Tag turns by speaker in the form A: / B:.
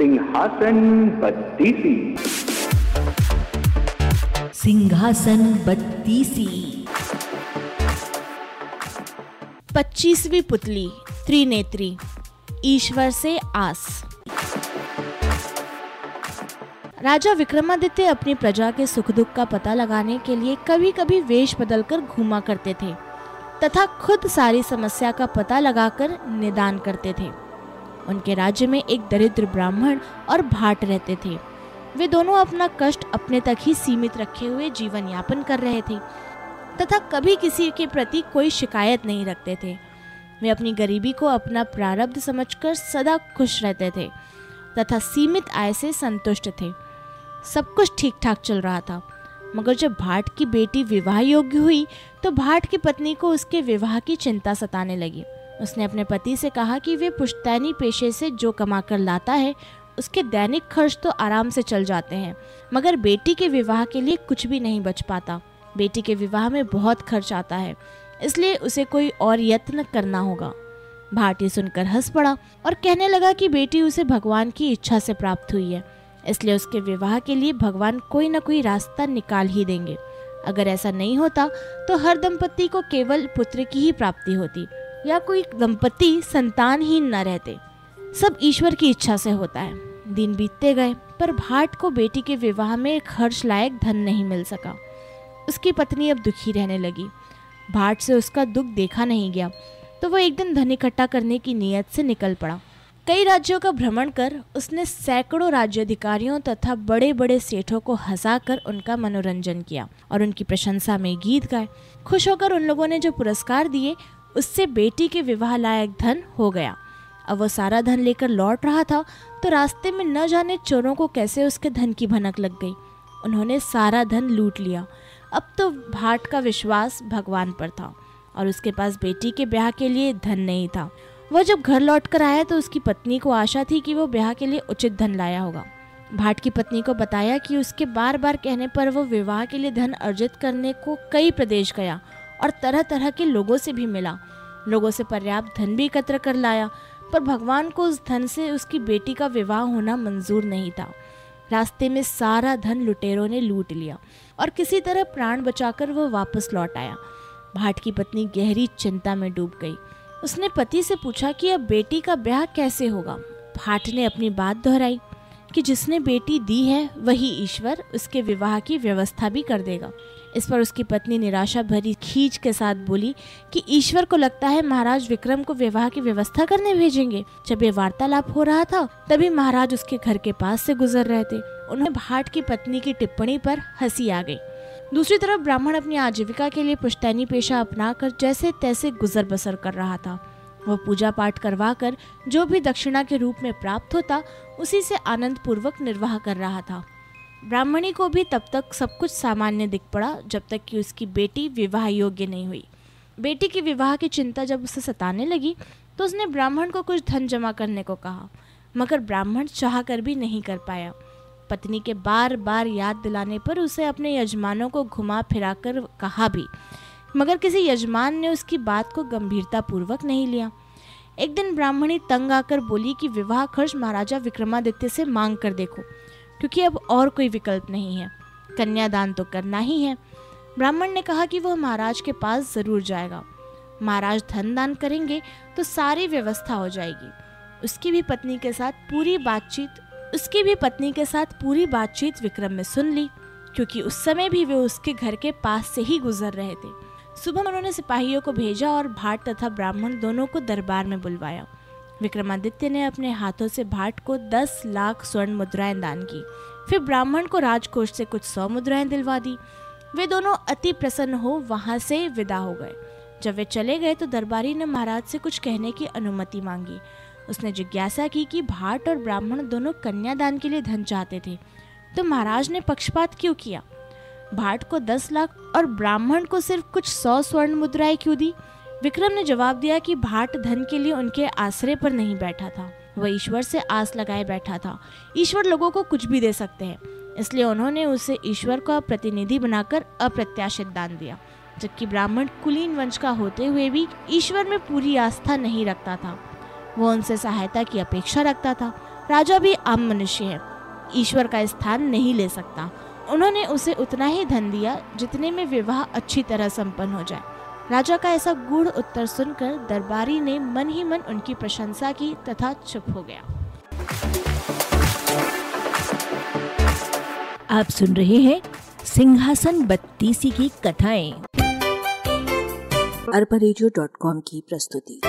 A: सिंहासन बत्तीसी।
B: सिंहासन बत्तीसी।
C: पच्चीसवीं पुतली, त्रिनेत्री, ईश्वर से आस। राजा विक्रमादित्य अपनी प्रजा के सुख दुख का पता लगाने के लिए कभी कभी वेश बदलकर घूमा करते थे, तथा खुद सारी समस्या का पता लगाकर निदान करते थे। उनके राज्य में एक दरिद्र ब्राह्मण और भाट रहते थे। वे दोनों अपना कष्ट अपने तक ही सीमित रखे हुए जीवन यापन कर रहे थे, तथा कभी किसी के प्रति कोई शिकायत नहीं रखते थे। वे अपनी गरीबी को अपना प्रारब्ध समझकर सदा खुश रहते थे, तथा सीमित आय से संतुष्ट थे। सब कुछ ठीक ठाक चल रहा था, मगर जब भाट की बेटी विवाह योग्य हुई तो भाट की पत्नी को उसके विवाह की चिंता सताने लगी। उसने अपने पति से कहा कि वे पुश्तैनी पेशे से जो कमा कर लाता है, उसके दैनिक खर्च तो आराम से चल जाते हैं, मगर बेटी के विवाह के लिए कुछ भी नहीं बच पाता। बेटी के विवाह में बहुत खर्च आता है, इसलिए उसे कोई और यत्न करना होगा। भाटी सुनकर हंस पड़ा और कहने लगा कि बेटी उसे भगवान की इच्छा से प्राप्त हुई है, इसलिए उसके विवाह के लिए भगवान कोई ना कोई रास्ता निकाल ही देंगे। अगर ऐसा नहीं होता तो हर दंपति को केवल पुत्र की ही प्राप्ति होती। या कोई दंपति संतानहीन न रहते। सब ईश्वर की इच्छा से होता है। दिन बीतते गए, पर भाट को बेटी के विवाह में खर्च लायक धन नहीं मिल सका। उसकी पत्नी अब दुखी रहने लगी। भाट से उसका दुख देखा नहीं गया तो वो एक दिन धन इकट्ठा करने की नीयत से निकल पड़ा। कई राज्यों का भ्रमण कर उसने सैकड़ों राज्य अधिकारियों तथा बड़े बड़े सेठों को हंसाकर उनका मनोरंजन किया और उनकी प्रशंसा में गीत गाए। खुश होकर उन लोगों ने जो पुरस्कार दिए उससे बेटी के विवाह लायक धन हो गया। अब वो सारा धन लेकर लौट रहा था तो रास्ते में न जाने चोरों को कैसे उसके धन की भनक लग गई। उन्होंने सारा धन लूट लिया। अब तो भाट का विश्वास भगवान पर था, और उसके पास बेटी के ब्याह के लिए धन नहीं था। वह जब घर लौट कर आया तो उसकी पत्नी को आशा थी कि वो ब्याह के लिए उचित धन लाया होगा। भाट की पत्नी को बताया कि उसके बार बार कहने पर वो विवाह के लिए धन अर्जित करने को कई प्रदेश गया और तरह तरह के लोगों से भी मिला। लोगों से पर्याप्त धन भी एकत्र कर लाया, पर भगवान को उस धन से उसकी बेटी का विवाह होना मंजूर नहीं था। रास्ते में सारा धन लुटेरों ने लूट लिया और किसी तरह प्राण बचाकर वो वापस लौट आया। भाट की पत्नी गहरी चिंता में डूब गई। उसने पति से पूछा कि अब बेटी का ब्याह कैसे होगा? भाट ने अपनी बात दोहराई कि जिसने बेटी दी है, वही ईश्वर उसके विवाह की व्यवस्था भी कर देगा। इस पर उसकी पत्नी निराशा भरी खींच के साथ बोली कि ईश्वर को लगता है महाराज विक्रम को विवाह की व्यवस्था करने भेजेंगे। जब ये वार्तालाप हो रहा था, तभी महाराज उसके घर के पास से गुजर रहे थे। उन्हें भाट की पत्नी की टिप्पणी पर हँसी आ गई। दूसरी तरफ़ ब्राह्मण अपनी आजीविका के लिए पुश्तैनी पेशा अपनाकर जैसे तैसे गुजर बसर कर रहा था। वह पूजा पाठ करवा कर जो भी दक्षिणा के रूप में प्राप्त होता, उसी से आनंद पूर्वक निर्वाह कर रहा था। ब्राह्मणी को भी तब तक सब कुछ सामान्य दिख पड़ा जब तक कि उसकी बेटी विवाह योग्य नहीं हुई। बेटी की विवाह की चिंता जब उसे सताने लगी तो उसने ब्राह्मण को कुछ धन जमा करने को कहा, मगर ब्राह्मण चाह कर भी नहीं कर पाया। पत्नी के बार बार याद दिलाने पर उसे अपने यजमानों को घुमा फिरा कर कहा भी, मगर किसी यजमान ने उसकी बात को गंभीरता पूर्वक नहीं लिया। एक दिन ब्राह्मणी तंग आकर बोली कि विवाह खर्च महाराजा विक्रमादित्य से मांग कर देखो। क्योंकि अब और कोई विकल्प नहीं है। कन्यादान तो करना ही है। ब्राह्मण ने कहा कि वह महाराज के पास ज़रूर जाएगा। महाराज धन दान करेंगे तो सारी व्यवस्था हो जाएगी। उसकी भी पत्नी के साथ पूरी बातचीत, उसकी भी पत्नी के साथ पूरी बातचीत विक्रम में सुन ली, क्योंकि उस समय भी वे उसके घर के पास से ही गुजर रहे थे। सुबह उन्होंने सिपाहियों को भेजा और भाट तथा ब्राह्मण दोनों को दरबार में बुलवाया। विक्रमादित्य ने अपने हाथों से भाट को दस लाख स्वर्ण मुद्राएँ दान की। फिर ब्राह्मण को राजकोष से कुछ सौ मुद्राएँ दिलवा दी। वे दोनों अति प्रसन्न हो वहाँ से विदा हो गए। जब वे चले गए तो दरबारी ने महाराज से कुछ कहने की अनुमति मांगी। उसने जिज्ञासा की कि भाट और ब्राह्मण दोनों कन्यादान के लिए धन चाहते थे तो महाराज ने पक्षपात क्यों किया? भाट को दस लाख और ब्राह्मण को सिर्फ़ कुछ सौ स्वर्ण मुद्राएँ क्यों दी? विक्रम ने जवाब दिया कि भाट धन के लिए उनके आश्रय पर नहीं बैठा था। वह ईश्वर से आस लगाए बैठा था। ईश्वर लोगों को कुछ भी दे सकते हैं। इसलिए उन्होंने उसे ईश्वर का प्रतिनिधि बनाकर अप्रत्याशित दान दिया। जबकि ब्राह्मण कुलीन वंश का होते हुए भी ईश्वर में पूरी आस्था नहीं रखता था। वो उनसे सहायता की अपेक्षा रखता था। राजा भी आम मनुष्य है। ईश्वर का स्थान नहीं ले सकता। उन्होंने उसे उतना ही धन दिया जितने में विवाह अच्छी तरह संपन्न हो जाए। राजा का ऐसा गूढ़ उत्तर सुनकर दरबारी ने मन ही मन उनकी प्रशंसा की तथा चुप हो गया।
B: आप सुन रहे हैं सिंहासन बत्तीसी की कथाएँ।
D: अरबा की प्रस्तुति।